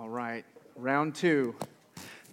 All right, round two.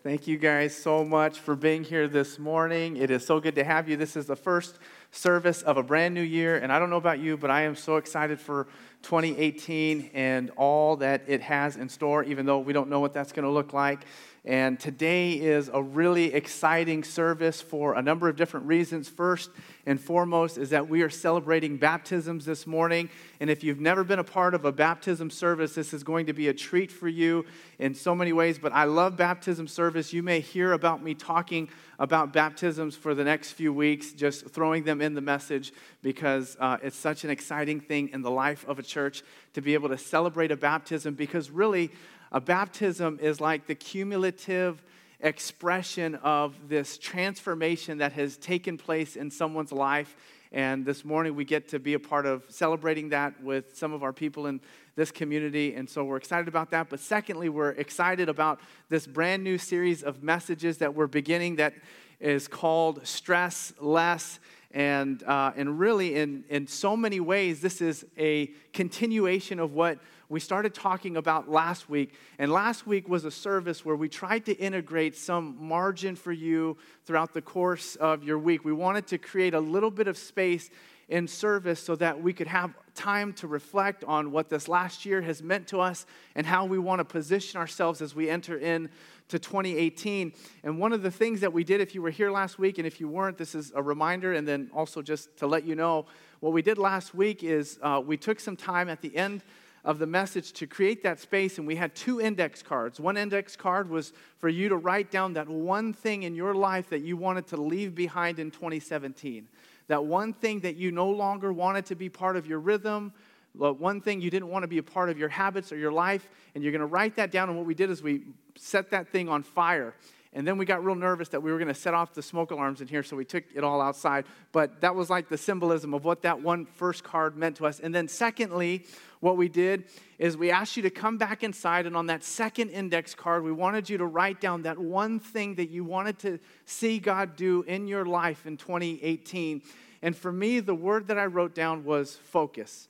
Thank you guys so much for being here this morning. It is so good to have you. This is the first service of a brand new year, and I don't know about you, but I am so excited for 2018 and all that it has in store, even though we don't know what that's going to look like. And today is a really exciting service for a number of different reasons. First and foremost is that we are celebrating baptisms this morning. And if you've never been a part of a baptism service, this is going to be a treat for you in so many ways. But I love baptism service. You may hear about me talking about baptisms for the next few weeks, just throwing them in the message because uh, it's such an exciting thing in the life of a church to be able to celebrate a baptism because really, a baptism is like the cumulative expression of this transformation that has taken place in someone's life. And this morning we get to be a part of celebrating that with some of our people in this community. And so we're excited about that. But secondly, we're excited about this brand new series of messages that we're beginning that is called Stress Less. And, uh, and really, in, in so many ways, this is a continuation of what we started talking about last week. And last week was a service where we tried to integrate some margin for you throughout the course of your week. We wanted to create a little bit of space in service so that we could have time to reflect on what this last year has meant to us and how we want to position ourselves as we enter in to 2018. And one of the things that we did, if you were here last week, and if you weren't, this is a reminder, and then also just to let you know, what we did last week is uh, we took some time at the end of the message to create that space, and we had two index cards. One index card was for you to write down that one thing in your life that you wanted to leave behind in 2017. That one thing that you no longer wanted to be part of your rhythm, one thing you didn't want to be a part of your habits or your life, and you're going to write that down. And what we did is we set that thing on fire. And then we got real nervous that we were going to set off the smoke alarms in here, so we took it all outside. But that was like the symbolism of what that one first card meant to us. And then, secondly, what we did is we asked you to come back inside, and on that second index card, we wanted you to write down that one thing that you wanted to see God do in your life in 2018. And for me, the word that I wrote down was focus.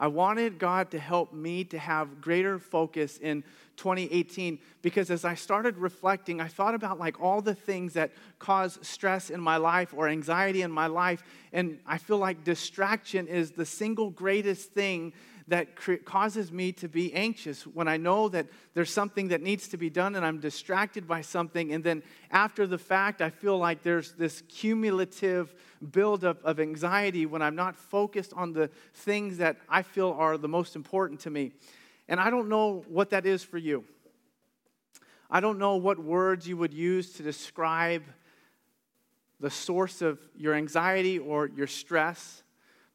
I wanted God to help me to have greater focus in 2018 because as I started reflecting, I thought about like all the things that cause stress in my life or anxiety in my life. And I feel like distraction is the single greatest thing that cre- causes me to be anxious when I know that there's something that needs to be done and I'm distracted by something. And then after the fact, I feel like there's this cumulative buildup of anxiety when I'm not focused on the things that I feel are the most important to me. And I don't know what that is for you. I don't know what words you would use to describe the source of your anxiety or your stress.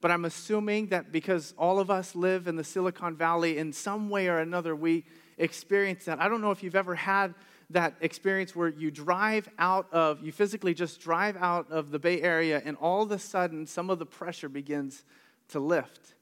But I'm assuming that because all of us live in the Silicon Valley, in some way or another, we experience that. I don't know if you've ever had that experience where you drive out of, you physically just drive out of the Bay Area, and all of a sudden, some of the pressure begins to lift.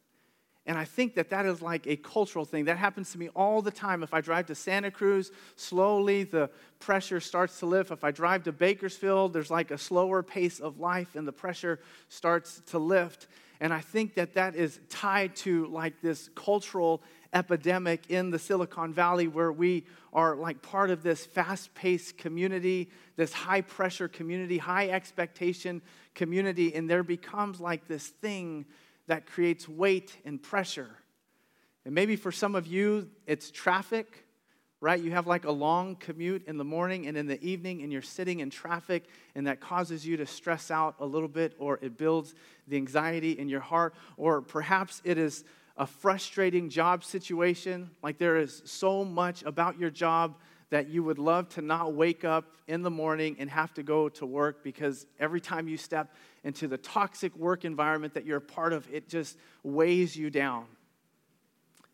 And I think that that is like a cultural thing. That happens to me all the time. If I drive to Santa Cruz, slowly the pressure starts to lift. If I drive to Bakersfield, there's like a slower pace of life and the pressure starts to lift. And I think that that is tied to like this cultural epidemic in the Silicon Valley where we are like part of this fast paced community, this high pressure community, high expectation community. And there becomes like this thing that creates weight and pressure. And maybe for some of you, it's traffic right? You have like a long commute in the morning and in the evening, and you're sitting in traffic, and that causes you to stress out a little bit, or it builds the anxiety in your heart, or perhaps it is a frustrating job situation, like there is so much about your job that you would love to not wake up in the morning and have to go to work because every time you step into the toxic work environment that you're a part of, it just weighs you down.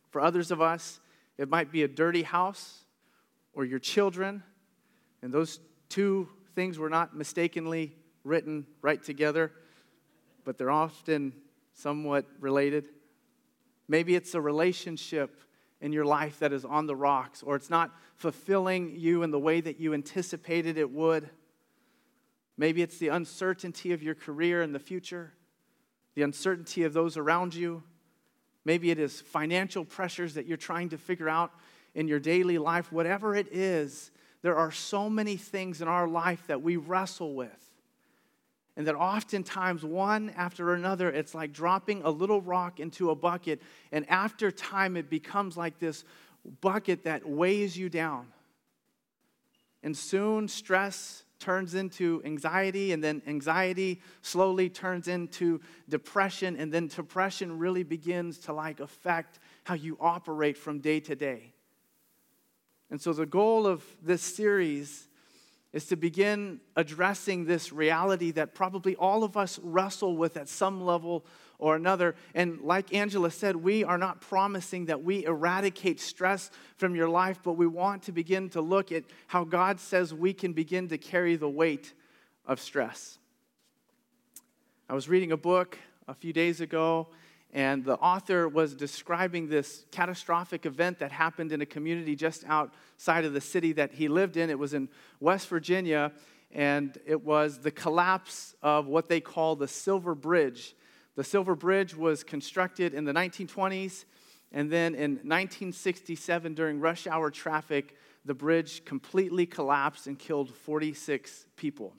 For others of us, it might be a dirty house or your children. And those two things were not mistakenly written right together, but they're often somewhat related. Maybe it's a relationship in your life that is on the rocks, or it's not fulfilling you in the way that you anticipated it would. Maybe it's the uncertainty of your career in the future, the uncertainty of those around you. Maybe it is financial pressures that you're trying to figure out in your daily life, whatever it is, there are so many things in our life that we wrestle with. And that oftentimes, one after another, it's like dropping a little rock into a bucket. And after time, it becomes like this bucket that weighs you down. And soon, stress turns into anxiety, and then anxiety slowly turns into depression, and then depression really begins to like affect how you operate from day to day. And so, the goal of this series is to begin addressing this reality that probably all of us wrestle with at some level or another. And like Angela said, we are not promising that we eradicate stress from your life, but we want to begin to look at how God says we can begin to carry the weight of stress. I was reading a book a few days ago, and the author was describing this catastrophic event that happened in a community just outside of the city that he lived in. It was in West Virginia, and it was the collapse of what they call the Silver Bridge the Silver Bridge was constructed in the 1920s, and then in 1967, during rush hour traffic, the bridge completely collapsed and killed 46 people.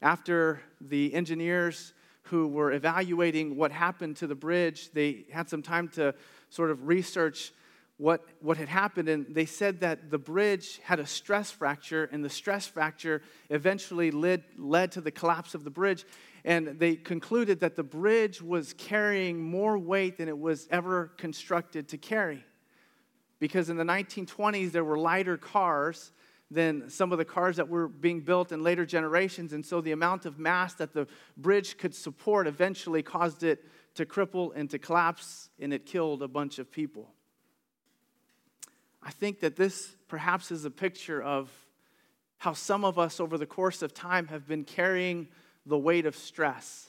After the engineers who were evaluating what happened to the bridge, they had some time to sort of research what, what had happened, and they said that the bridge had a stress fracture, and the stress fracture eventually led, led to the collapse of the bridge and they concluded that the bridge was carrying more weight than it was ever constructed to carry. Because in the 1920s, there were lighter cars than some of the cars that were being built in later generations, and so the amount of mass that the bridge could support eventually caused it to cripple and to collapse, and it killed a bunch of people. I think that this perhaps is a picture of how some of us over the course of time have been carrying the weight of stress,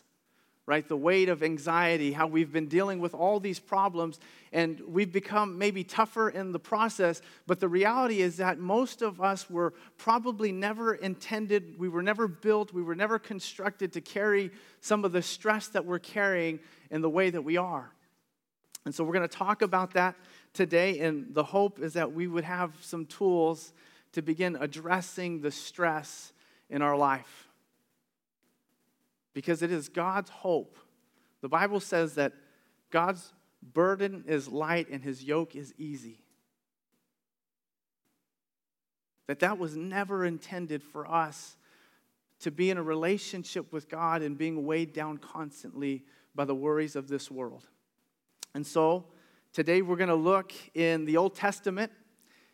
right? The weight of anxiety, how we've been dealing with all these problems, and we've become maybe tougher in the process. But the reality is that most of us were probably never intended, we were never built, we were never constructed to carry some of the stress that we're carrying in the way that we are. And so we're going to talk about that today, and the hope is that we would have some tools to begin addressing the stress in our life because it is God's hope. The Bible says that God's burden is light and his yoke is easy. That that was never intended for us to be in a relationship with God and being weighed down constantly by the worries of this world. And so, today we're going to look in the Old Testament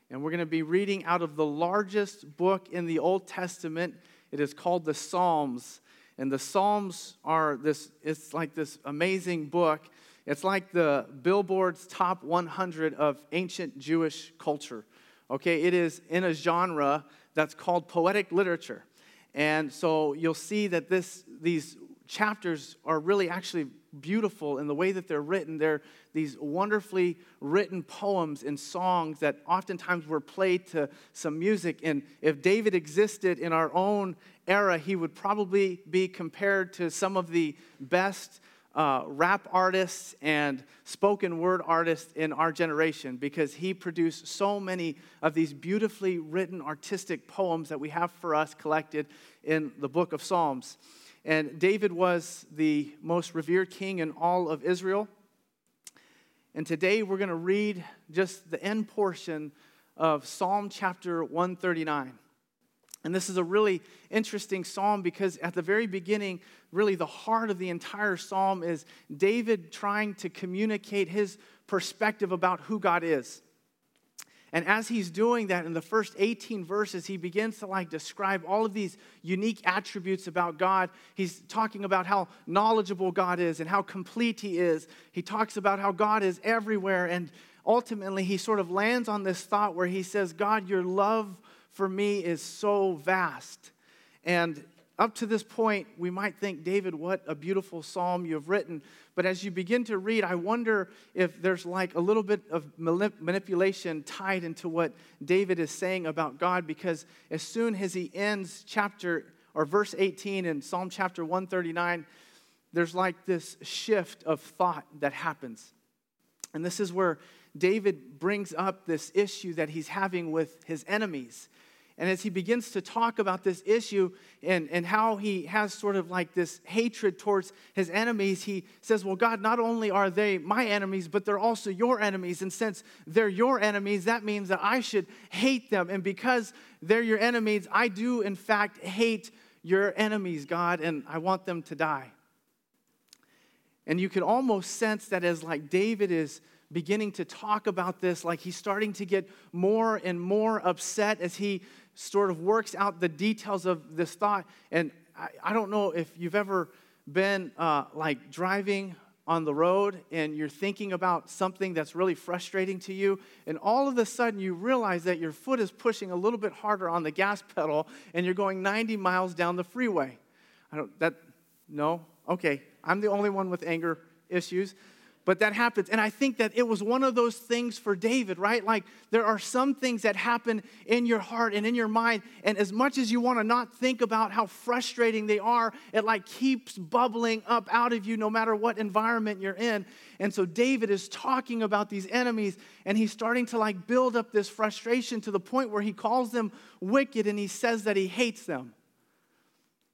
and we're going to be reading out of the largest book in the Old Testament. It is called the Psalms. And the Psalms are this, it's like this amazing book. It's like the Billboard's top 100 of ancient Jewish culture. Okay, it is in a genre that's called poetic literature. And so you'll see that this, these chapters are really actually beautiful in the way that they're written. They're these wonderfully written poems and songs that oftentimes were played to some music. And if David existed in our own era, he would probably be compared to some of the best uh, rap artists and spoken word artists in our generation because he produced so many of these beautifully written artistic poems that we have for us collected in the book of Psalms. And David was the most revered king in all of Israel. And today we're going to read just the end portion of Psalm chapter 139. And this is a really interesting psalm because at the very beginning, really the heart of the entire psalm is David trying to communicate his perspective about who God is. And as he's doing that in the first 18 verses, he begins to like describe all of these unique attributes about God. He's talking about how knowledgeable God is and how complete he is. He talks about how God is everywhere. And ultimately, he sort of lands on this thought where he says, God, your love for me is so vast. And up to this point, we might think, David, what a beautiful psalm you have written. But as you begin to read, I wonder if there's like a little bit of manipulation tied into what David is saying about God, because as soon as he ends chapter or verse 18 in Psalm chapter 139, there's like this shift of thought that happens. And this is where David brings up this issue that he's having with his enemies. And as he begins to talk about this issue and, and how he has sort of like this hatred towards his enemies, he says, Well, God, not only are they my enemies, but they're also your enemies. And since they're your enemies, that means that I should hate them. And because they're your enemies, I do, in fact, hate your enemies, God, and I want them to die. And you can almost sense that as like David is beginning to talk about this, like he's starting to get more and more upset as he sort of works out the details of this thought. And I, I don't know if you've ever been uh, like driving on the road and you're thinking about something that's really frustrating to you, and all of a sudden you realize that your foot is pushing a little bit harder on the gas pedal and you're going 90 miles down the freeway. I don't, that, no? Okay, I'm the only one with anger issues but that happens. And I think that it was one of those things for David, right? Like there are some things that happen in your heart and in your mind. And as much as you want to not think about how frustrating they are, it like keeps bubbling up out of you no matter what environment you're in. And so David is talking about these enemies and he's starting to like build up this frustration to the point where he calls them wicked and he says that he hates them.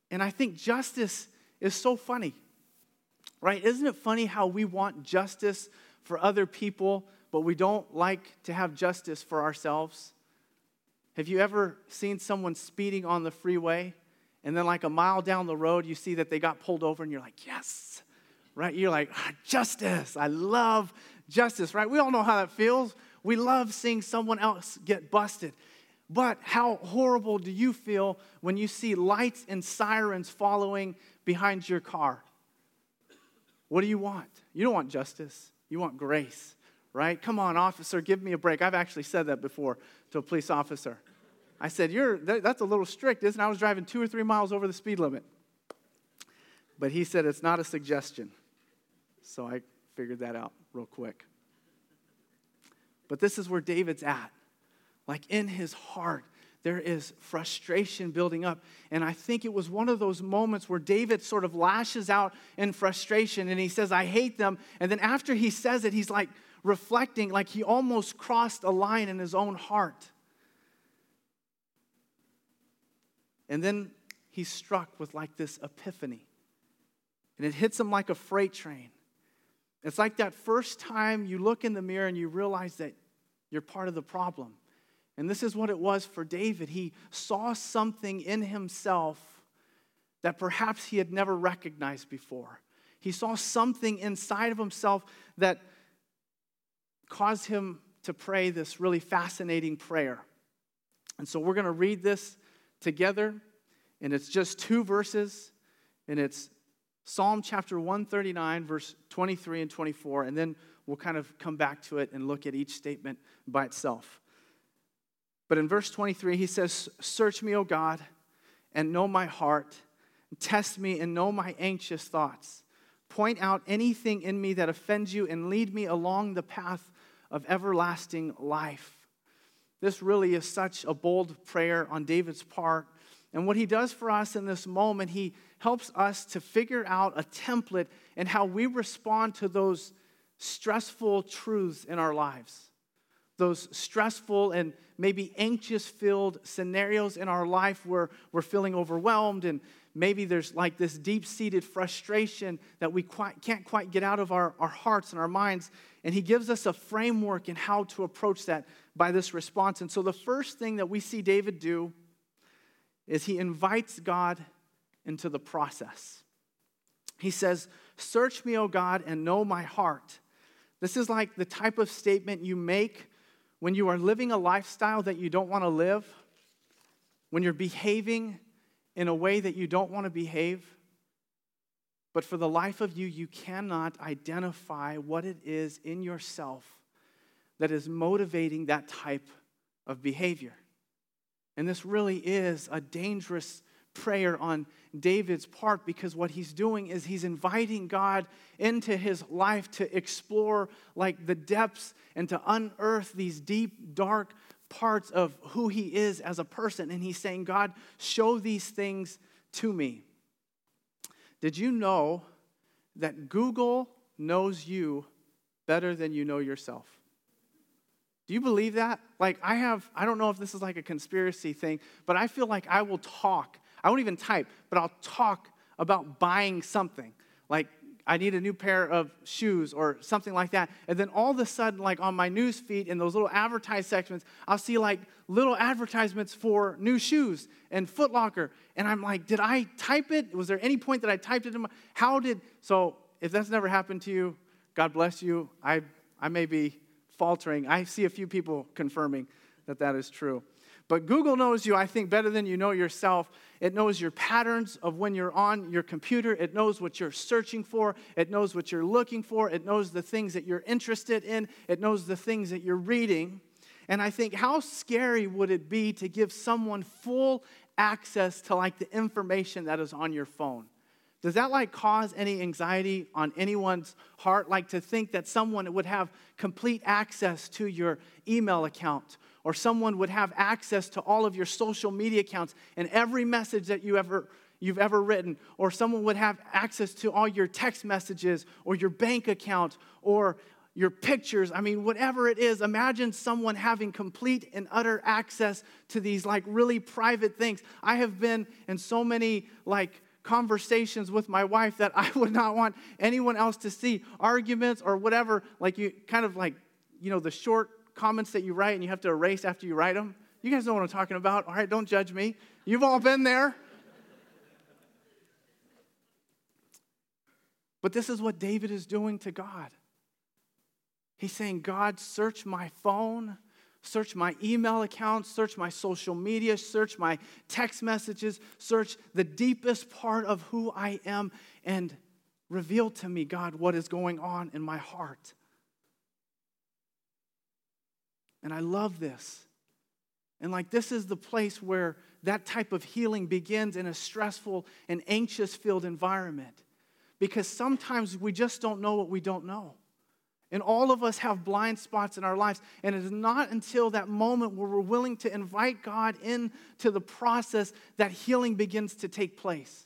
And I think justice is so funny Right? Isn't it funny how we want justice for other people, but we don't like to have justice for ourselves? Have you ever seen someone speeding on the freeway and then, like a mile down the road, you see that they got pulled over and you're like, yes, right? You're like, ah, justice. I love justice, right? We all know how that feels. We love seeing someone else get busted. But how horrible do you feel when you see lights and sirens following behind your car? What do you want? You don't want justice, you want grace, right? Come on, officer, give me a break. I've actually said that before to a police officer. I said, You're, That's a little strict, isn't it? I was driving two or three miles over the speed limit. But he said, It's not a suggestion. So I figured that out real quick. But this is where David's at. Like in his heart, there is frustration building up. And I think it was one of those moments where David sort of lashes out in frustration and he says, I hate them. And then after he says it, he's like reflecting, like he almost crossed a line in his own heart. And then he's struck with like this epiphany. And it hits him like a freight train. It's like that first time you look in the mirror and you realize that you're part of the problem. And this is what it was for David. He saw something in himself that perhaps he had never recognized before. He saw something inside of himself that caused him to pray this really fascinating prayer. And so we're going to read this together, and it's just two verses, and it's Psalm chapter 139, verse 23 and 24, and then we'll kind of come back to it and look at each statement by itself. But in verse 23, he says, Search me, O God, and know my heart. Test me and know my anxious thoughts. Point out anything in me that offends you and lead me along the path of everlasting life. This really is such a bold prayer on David's part. And what he does for us in this moment, he helps us to figure out a template and how we respond to those stressful truths in our lives those stressful and maybe anxious filled scenarios in our life where we're feeling overwhelmed and maybe there's like this deep seated frustration that we quite, can't quite get out of our, our hearts and our minds. And he gives us a framework in how to approach that by this response. And so the first thing that we see David do is he invites God into the process. He says, Search me, O God, and know my heart. This is like the type of statement you make when you are living a lifestyle that you don't want to live, when you're behaving in a way that you don't want to behave, but for the life of you, you cannot identify what it is in yourself that is motivating that type of behavior. And this really is a dangerous prayer on David's part because what he's doing is he's inviting God into his life to explore like the depths and to unearth these deep, dark parts of who he is as a person. And he's saying, God, show these things to me. Did you know that Google knows you better than you know yourself? Do you believe that? Like, I have, I don't know if this is like a conspiracy thing, but I feel like I will talk. I won't even type, but I'll talk about buying something. Like, I need a new pair of shoes or something like that. And then all of a sudden, like on my news feed in those little advertised sections, I'll see like little advertisements for new shoes and Foot Locker. And I'm like, did I type it? Was there any point that I typed it in my, how did, so if that's never happened to you, God bless you. I, I may be faltering. I see a few people confirming that that is true. But Google knows you, I think, better than you know yourself. It knows your patterns of when you're on your computer. It knows what you're searching for. It knows what you're looking for. It knows the things that you're interested in. It knows the things that you're reading. And I think, how scary would it be to give someone full access to like the information that is on your phone? Does that like cause any anxiety on anyone's heart? Like to think that someone would have complete access to your email account or someone would have access to all of your social media accounts and every message that you ever you've ever written or someone would have access to all your text messages or your bank account or your pictures. I mean whatever it is imagine someone having complete and utter access to these like really private things. I have been in so many like conversations with my wife that i would not want anyone else to see arguments or whatever like you kind of like you know the short comments that you write and you have to erase after you write them? You guys know what I'm talking about. All right, don't judge me. You've all been there. But this is what David is doing to God. He's saying, God, search my phone, search my email account, search my social media, search my text messages, search the deepest part of who I am, and reveal to me, God, what is going on in my heart. And I love this. And like, this is the place where that type of healing begins in a stressful and anxious filled environment. Because sometimes we just don't know what we don't know. And all of us have blind spots in our lives. And it is not until that moment where we're willing to invite God into the process that healing begins to take place.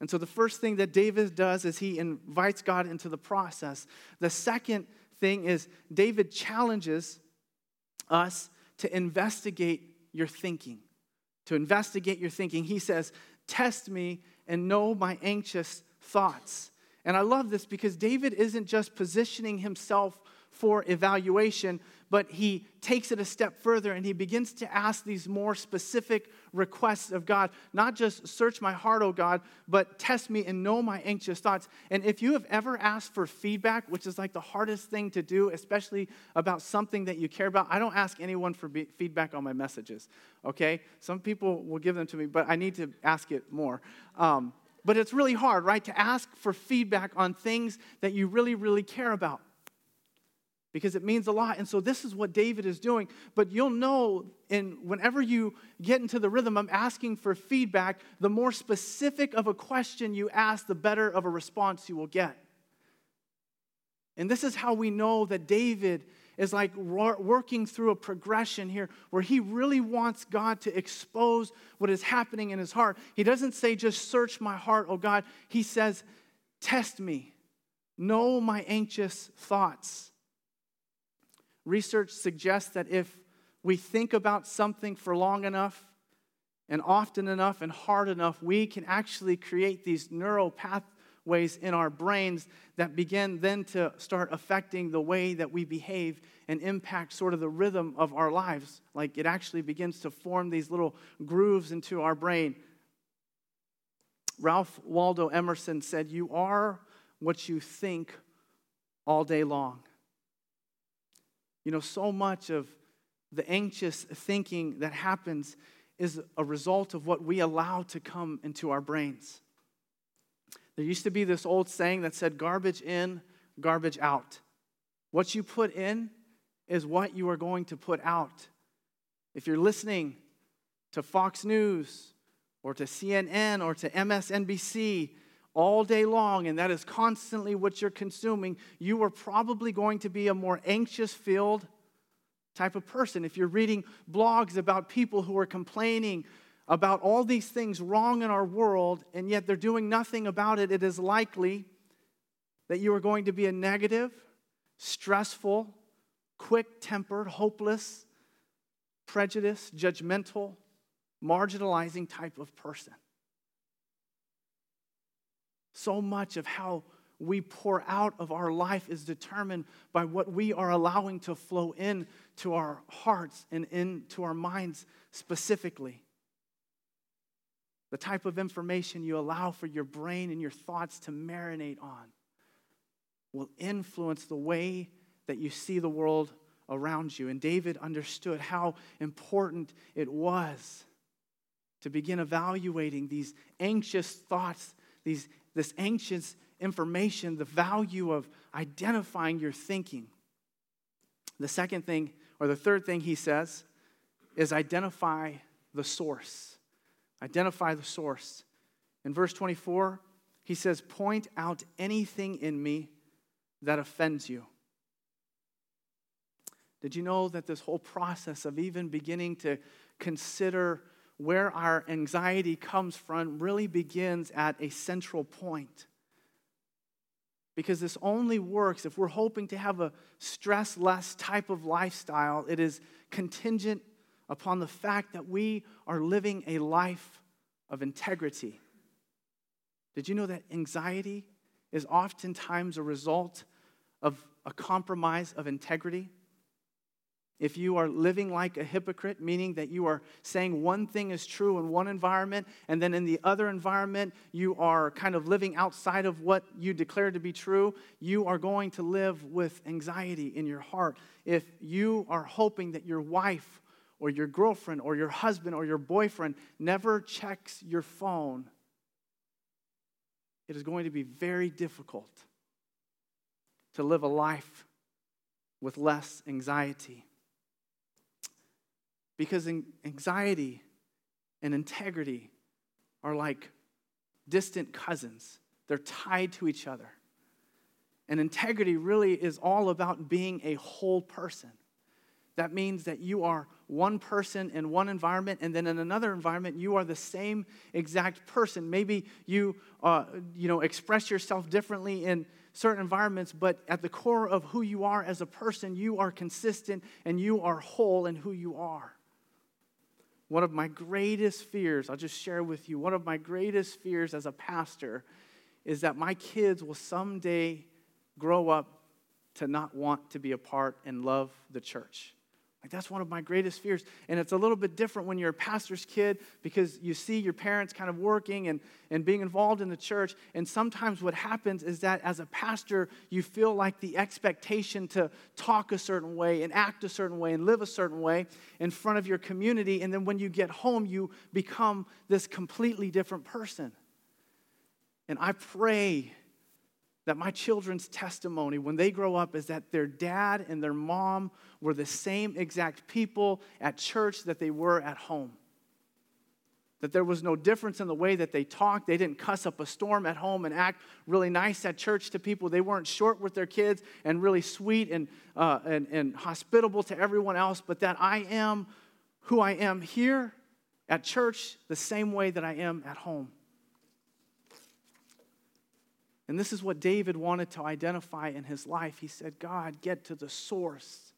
And so the first thing that David does is he invites God into the process. The second thing is David challenges us to investigate your thinking. To investigate your thinking. He says, Test me and know my anxious thoughts. And I love this because David isn't just positioning himself for evaluation, but he takes it a step further and he begins to ask these more specific requests of God. Not just search my heart, oh God, but test me and know my anxious thoughts. And if you have ever asked for feedback, which is like the hardest thing to do, especially about something that you care about, I don't ask anyone for feedback on my messages, okay? Some people will give them to me, but I need to ask it more. Um, but it's really hard, right, to ask for feedback on things that you really, really care about because it means a lot. And so this is what David is doing. But you'll know in whenever you get into the rhythm I'm asking for feedback, the more specific of a question you ask, the better of a response you will get. And this is how we know that David is like working through a progression here where he really wants God to expose what is happening in his heart. He doesn't say, just search my heart, oh God. He says, test me, know my anxious thoughts. Research suggests that if we think about something for long enough and often enough and hard enough, we can actually create these neural pathways in our brains that begin then to start affecting the way that we behave and impact sort of the rhythm of our lives. Like it actually begins to form these little grooves into our brain. Ralph Waldo Emerson said, You are what you think all day long. You know, so much of the anxious thinking that happens is a result of what we allow to come into our brains. There used to be this old saying that said, garbage in, garbage out. What you put in is what you are going to put out. If you're listening to Fox News or to CNN or to MSNBC all day long, and that is constantly what you're consuming, you are probably going to be a more anxious filled type of person. If you're reading blogs about people who are complaining about all these things wrong in our world, and yet they're doing nothing about it, it is likely that you are going to be a negative, stressful, quick tempered, hopeless, prejudiced, judgmental, marginalizing type of person. So much of how we pour out of our life is determined by what we are allowing to flow in to our hearts and into our minds specifically. The type of information you allow for your brain and your thoughts to marinate on will influence the way that you see the world around you. And David understood how important it was to begin evaluating these anxious thoughts, these, this anxious information, the value of identifying your thinking. The second thing, or the third thing he says, is identify the source. Identify the source. In verse 24, he says, Point out anything in me that offends you. Did you know that this whole process of even beginning to consider where our anxiety comes from really begins at a central point? Because this only works if we're hoping to have a stress less type of lifestyle. It is contingent upon the fact that we are living a life of integrity. Did you know that anxiety is oftentimes a result of a compromise of integrity? If you are living like a hypocrite, meaning that you are saying one thing is true in one environment, and then in the other environment, you are kind of living outside of what you declare to be true, you are going to live with anxiety in your heart. If you are hoping that your wife or your girlfriend or your husband or your boyfriend never checks your phone, it is going to be very difficult to live a life with less anxiety. Because anxiety and integrity are like distant cousins, they're tied to each other. And integrity really is all about being a whole person. That means that you are one person in one environment, and then in another environment, you are the same exact person. Maybe you, uh, you know, express yourself differently in certain environments, but at the core of who you are as a person, you are consistent and you are whole in who you are. One of my greatest fears, I'll just share with you, one of my greatest fears as a pastor is that my kids will someday grow up to not want to be a part and love the church. Like, that's one of my greatest fears. And it's a little bit different when you're a pastor's kid because you see your parents kind of working and, and being involved in the church. And sometimes what happens is that as a pastor, you feel like the expectation to talk a certain way and act a certain way and live a certain way in front of your community. And then when you get home, you become this completely different person. And I pray that my children's testimony when they grow up is that their dad and their mom were the same exact people at church that they were at home. That there was no difference in the way that they talked. They didn't cuss up a storm at home and act really nice at church to people. They weren't short with their kids and really sweet and, uh, and, and hospitable to everyone else, but that I am who I am here at church the same way that I am at home. And this is what David wanted to identify in his life. He said, God, get to the source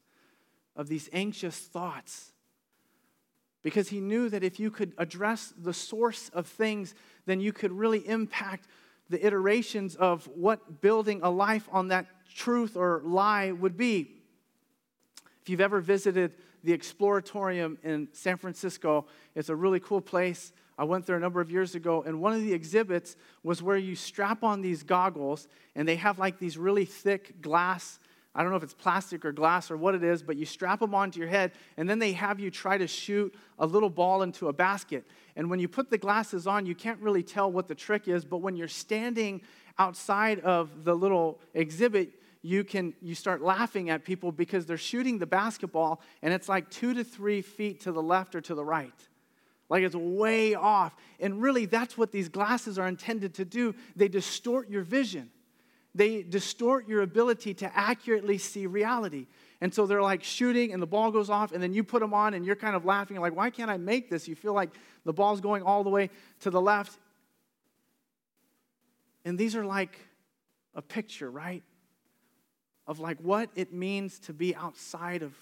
of these anxious thoughts. Because he knew that if you could address the source of things, then you could really impact the iterations of what building a life on that truth or lie would be. If you've ever visited the Exploratorium in San Francisco, it's a really cool place. I went there a number of years ago, and one of the exhibits was where you strap on these goggles, and they have like these really thick glass. I don't know if it's plastic or glass or what it is, but you strap them onto your head, and then they have you try to shoot a little ball into a basket. And when you put the glasses on, you can't really tell what the trick is, but when you're standing outside of the little exhibit, you can you start laughing at people because they're shooting the basketball and it's like two to three feet to the left or to the right like it's way off. And really, that's what these glasses are intended to do. They distort your vision, they distort your ability to accurately see reality. And so they're like shooting, and the ball goes off, and then you put them on, and you're kind of laughing, like, why can't I make this? You feel like the ball's going all the way to the left. And these are like a picture, right? of like what it means to be outside of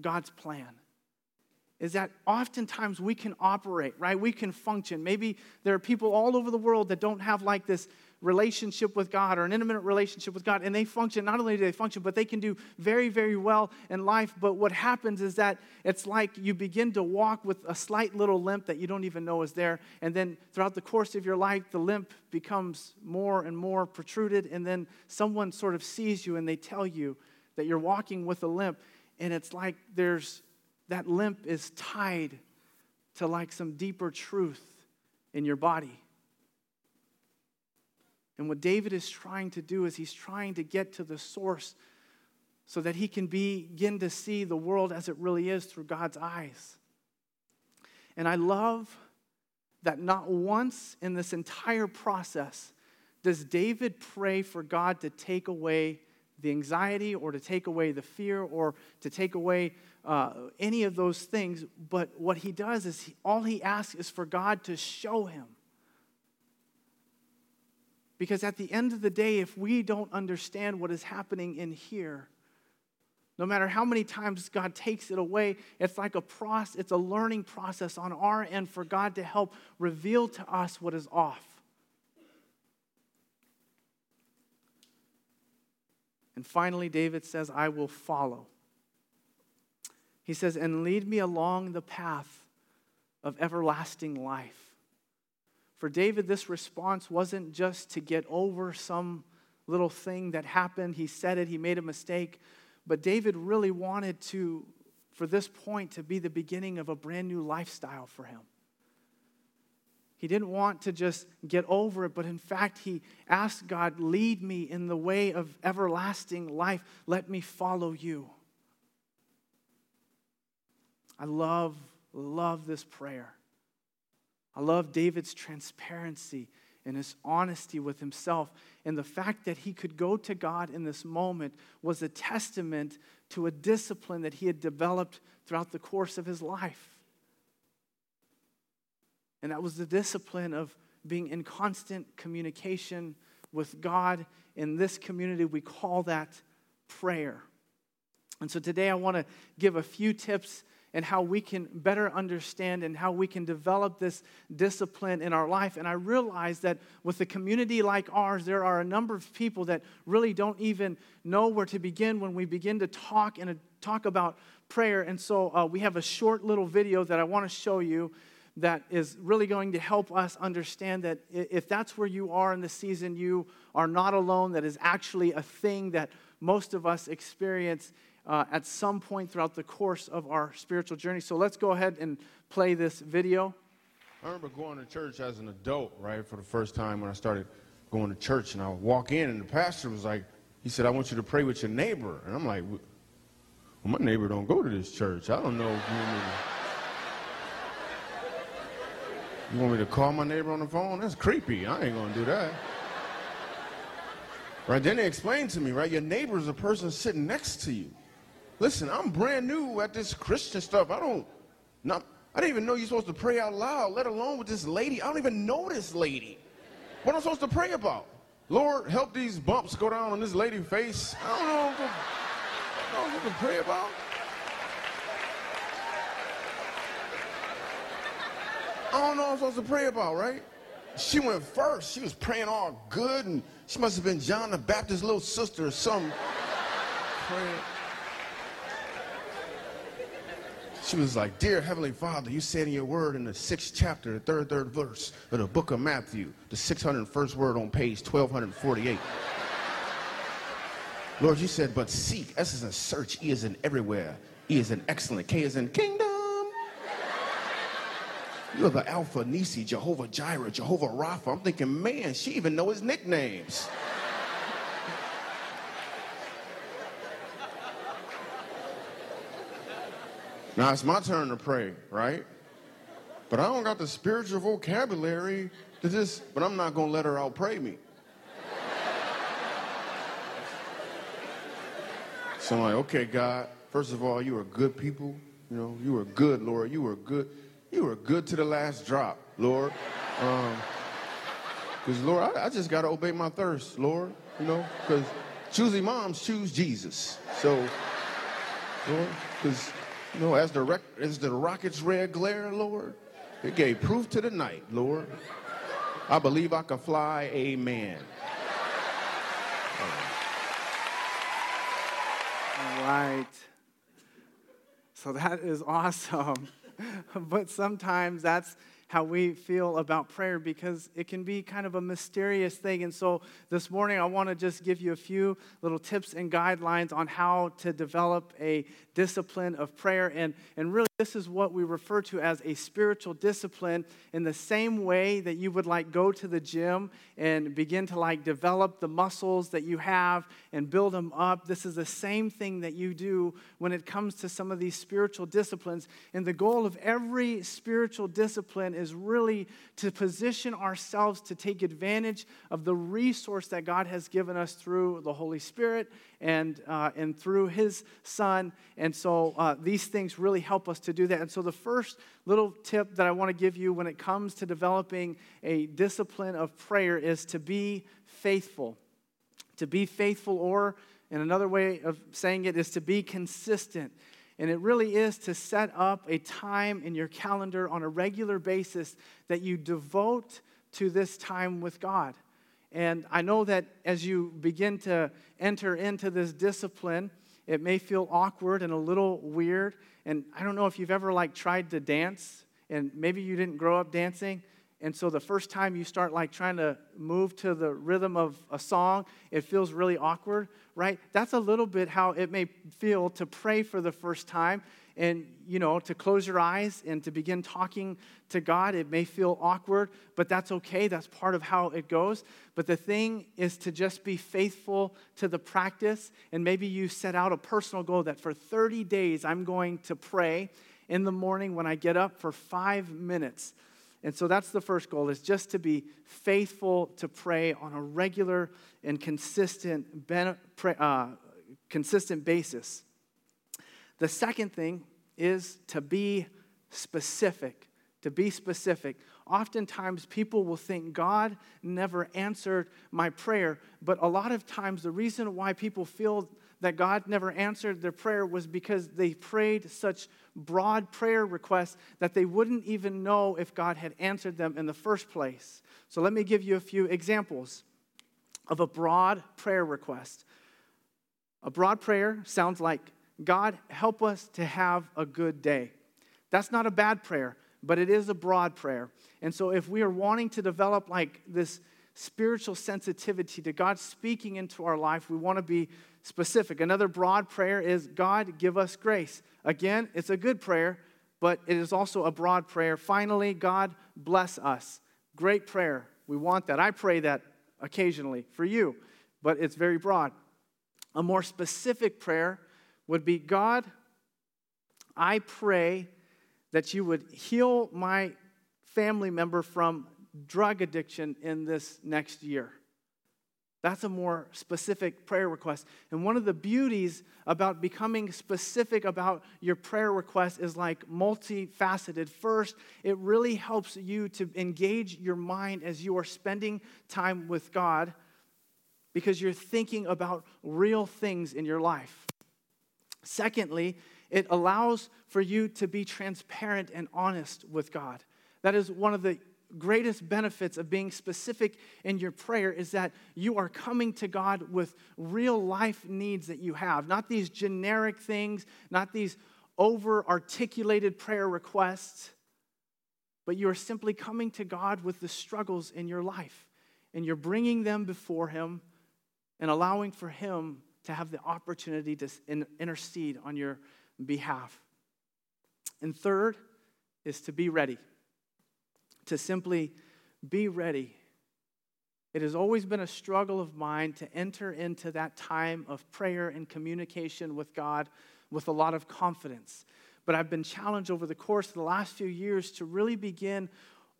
God's plan is that oftentimes we can operate, right? We can function. Maybe there are people all over the world that don't have like this relationship with God or an intimate relationship with God, and they function. Not only do they function, but they can do very, very well in life. But what happens is that it's like you begin to walk with a slight little limp that you don't even know is there. And then throughout the course of your life, the limp becomes more and more protruded. And then someone sort of sees you and they tell you that you're walking with a limp. And it's like there's that limp is tied to like some deeper truth in your body. And what David is trying to do is he's trying to get to the source so that he can begin to see the world as it really is through God's eyes. And I love that not once in this entire process does David pray for God to take away the anxiety or to take away the fear or to take away uh, any of those things. But what he does is he, all he asks is for God to show him because at the end of the day, if we don't understand what is happening in here, no matter how many times God takes it away, it's like a process, it's a learning process on our end for God to help reveal to us what is off. And finally, David says, I will follow. He says, and lead me along the path of everlasting life. For David, this response wasn't just to get over some little thing that happened. He said it, he made a mistake. But David really wanted to, for this point, to be the beginning of a brand new lifestyle for him. He didn't want to just get over it, but in fact, he asked God, Lead me in the way of everlasting life. Let me follow you. I love, love this prayer. I love David's transparency and his honesty with himself. And the fact that he could go to God in this moment was a testament to a discipline that he had developed throughout the course of his life. And that was the discipline of being in constant communication with God. In this community, we call that prayer. And so today I want to give a few tips and how we can better understand and how we can develop this discipline in our life. And I realize that with a community like ours, there are a number of people that really don't even know where to begin when we begin to talk and talk about prayer. And so uh, we have a short little video that I want to show you that is really going to help us understand that if that's where you are in the season, you are not alone. That is actually a thing that most of us experience uh, at some point throughout the course of our spiritual journey. So let's go ahead and play this video. I remember going to church as an adult, right, for the first time when I started going to church, and I would walk in, and the pastor was like, he said, I want you to pray with your neighbor. And I'm like, well, my neighbor don't go to this church. I don't know if you want me to, you want me to call my neighbor on the phone? That's creepy. I ain't going to do that. Right, then they explained to me, right, your neighbor is a person sitting next to you. Listen, I'm brand new at this Christian stuff. I don't, not, I didn't even know you're supposed to pray out loud, let alone with this lady. I don't even know this lady. What am I supposed to pray about? Lord, help these bumps go down on this lady's face. I don't know what, I don't know what to pray about. I don't know what I'm supposed to pray about, right? She went first. She was praying all good, and she must have been John the Baptist's little sister or something. She was like, Dear Heavenly Father, you said in your word in the sixth chapter, the third, third verse of the book of Matthew, the 601st word on page 1248. Lord, you said, but seek. S is in search. E is in everywhere. E is in excellent. K is in kingdom. You're the Alpha, Nisi, Jehovah Jireh, Jehovah Rapha. I'm thinking, man, she even know his nicknames. Now it's my turn to pray, right? But I don't got the spiritual vocabulary to just, but I'm not going to let her out pray me. So I'm like, okay, God, first of all, you are good people. You know, you are good, Lord. You are good. You are good to the last drop, Lord. Because, um, Lord, I, I just got to obey my thirst, Lord. You know, because choosy moms choose Jesus. So, Lord, because, you know, as the, rec- as the rocket's red glare, Lord, it gave proof to the night, Lord. I believe I can fly, amen. All right. So that is awesome. but sometimes that's how we feel about prayer because it can be kind of a mysterious thing. And so this morning, I want to just give you a few little tips and guidelines on how to develop a discipline of prayer. And, and really, this is what we refer to as a spiritual discipline in the same way that you would like go to the gym and begin to like develop the muscles that you have and build them up. This is the same thing that you do when it comes to some of these spiritual disciplines. And the goal of every spiritual discipline is really to position ourselves to take advantage of the resource that God has given us through the Holy Spirit and, uh, and through His Son. And so uh, these things really help us to do that. And so the first little tip that I want to give you when it comes to developing a discipline of prayer is to be faithful. To be faithful, or in another way of saying it, is to be consistent. And it really is to set up a time in your calendar on a regular basis that you devote to this time with God. And I know that as you begin to enter into this discipline, it may feel awkward and a little weird. And I don't know if you've ever like tried to dance and maybe you didn't grow up dancing. And so the first time you start like trying to move to the rhythm of a song, it feels really awkward, right? That's a little bit how it may feel to pray for the first time and, you know, to close your eyes and to begin talking to God. It may feel awkward, but that's okay. That's part of how it goes. But the thing is to just be faithful to the practice. And maybe you set out a personal goal that for 30 days I'm going to pray in the morning when I get up for five minutes. And so that's the first goal is just to be faithful to pray on a regular and consistent, uh, consistent basis. The second thing is to be specific. To be specific. Oftentimes, people will think God never answered my prayer, but a lot of times, the reason why people feel that God never answered their prayer was because they prayed such broad prayer requests that they wouldn't even know if God had answered them in the first place. So let me give you a few examples of a broad prayer request. A broad prayer sounds like, God, help us to have a good day. That's not a bad prayer, but it is a broad prayer. And so if we are wanting to develop like this spiritual sensitivity to God speaking into our life, we want to be specific. Another broad prayer is God, give us grace. Again, it's a good prayer, but it is also a broad prayer. Finally, God, bless us. Great prayer. We want that. I pray that occasionally for you, but it's very broad. A more specific prayer would be God, I pray that you would heal my family member from drug addiction in this next year. That's a more specific prayer request. And one of the beauties about becoming specific about your prayer request is like multifaceted. First, it really helps you to engage your mind as you are spending time with God because you're thinking about real things in your life. Secondly, it allows for you to be transparent and honest with God. That is one of the greatest benefits of being specific in your prayer is that you are coming to God with real life needs that you have, not these generic things, not these over articulated prayer requests, but you are simply coming to God with the struggles in your life. And you're bringing them before Him and allowing for Him to have the opportunity to intercede on your behalf. And third is to be ready to simply be ready. It has always been a struggle of mine to enter into that time of prayer and communication with God with a lot of confidence. But I've been challenged over the course of the last few years to really begin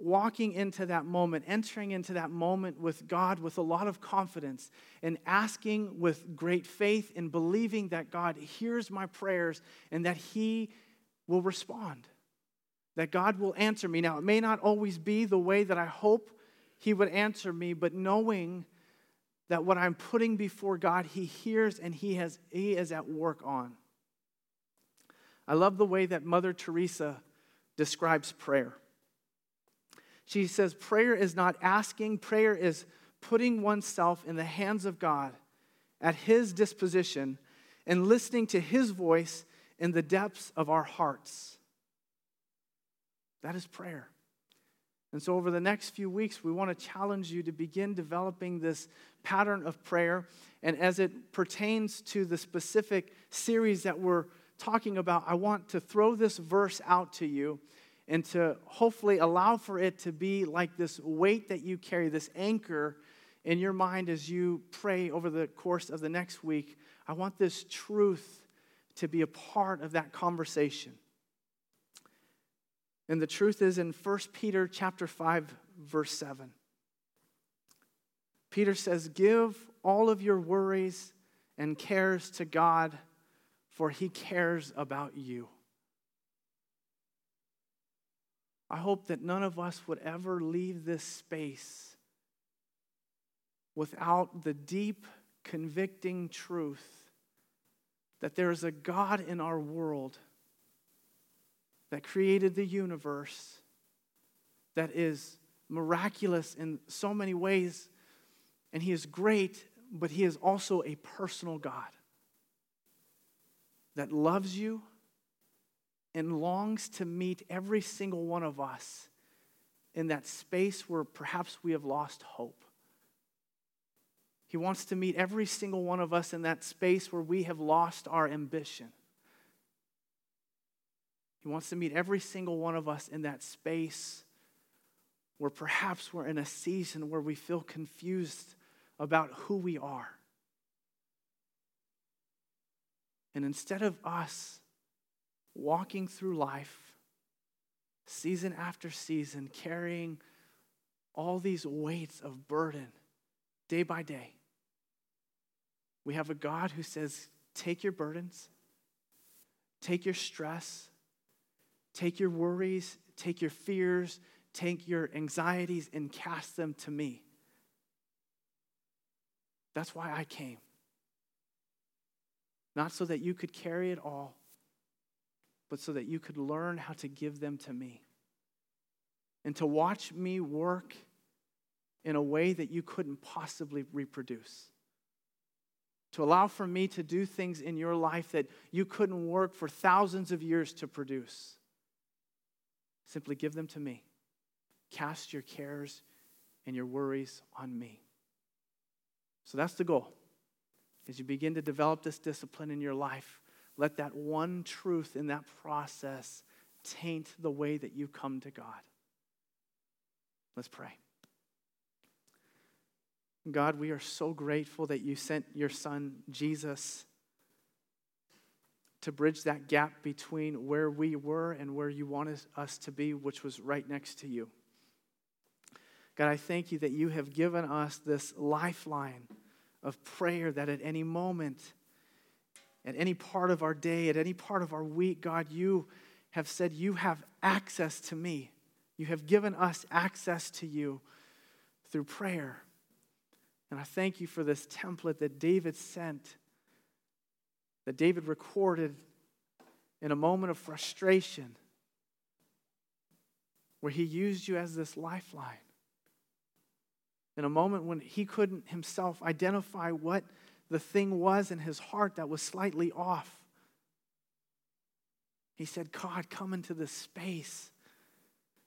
walking into that moment, entering into that moment with God with a lot of confidence and asking with great faith and believing that God hears my prayers and that He will respond that God will answer me. Now, it may not always be the way that I hope He would answer me, but knowing that what I'm putting before God, He hears and He, has, he is at work on. I love the way that Mother Teresa describes prayer. She says, Prayer is not asking, prayer is putting oneself in the hands of God at His disposition and listening to His voice in the depths of our hearts. That is prayer. And so, over the next few weeks, we want to challenge you to begin developing this pattern of prayer. And as it pertains to the specific series that we're talking about, I want to throw this verse out to you and to hopefully allow for it to be like this weight that you carry, this anchor in your mind as you pray over the course of the next week. I want this truth to be a part of that conversation. And the truth is in 1 Peter chapter 5 verse 7. Peter says, "Give all of your worries and cares to God, for he cares about you." I hope that none of us would ever leave this space without the deep, convicting truth that there is a God in our world that created the universe, that is miraculous in so many ways, and He is great, but He is also a personal God that loves you and longs to meet every single one of us in that space where perhaps we have lost hope. He wants to meet every single one of us in that space where we have lost our ambition. He wants to meet every single one of us in that space where perhaps we're in a season where we feel confused about who we are. And instead of us walking through life, season after season, carrying all these weights of burden day by day, we have a God who says, Take your burdens, take your stress, Take your worries, take your fears, take your anxieties, and cast them to me. That's why I came. Not so that you could carry it all, but so that you could learn how to give them to me. And to watch me work in a way that you couldn't possibly reproduce. To allow for me to do things in your life that you couldn't work for thousands of years to produce. Simply give them to me. Cast your cares and your worries on me. So that's the goal. As you begin to develop this discipline in your life, let that one truth in that process taint the way that you come to God. Let's pray. God, we are so grateful that you sent your son, Jesus to bridge that gap between where we were and where you wanted us to be, which was right next to you. God, I thank you that you have given us this lifeline of prayer that at any moment, at any part of our day, at any part of our week, God, you have said you have access to me. You have given us access to you through prayer. And I thank you for this template that David sent that David recorded in a moment of frustration where he used you as this lifeline. In a moment when he couldn't himself identify what the thing was in his heart that was slightly off. He said, God, come into this space.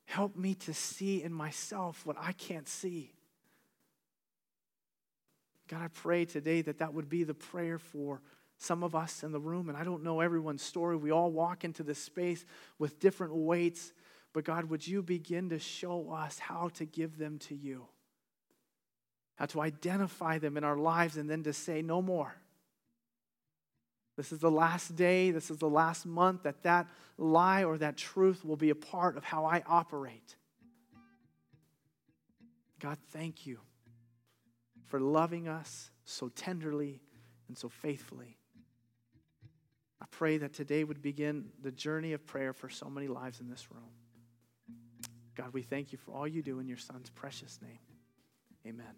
Help me to see in myself what I can't see. God, I pray today that that would be the prayer for some of us in the room, and I don't know everyone's story. We all walk into this space with different weights, but God, would you begin to show us how to give them to you? How to identify them in our lives and then to say, no more. This is the last day, this is the last month that that lie or that truth will be a part of how I operate. God, thank you for loving us so tenderly and so faithfully. I pray that today would begin the journey of prayer for so many lives in this room. God, we thank you for all you do in your Son's precious name. Amen.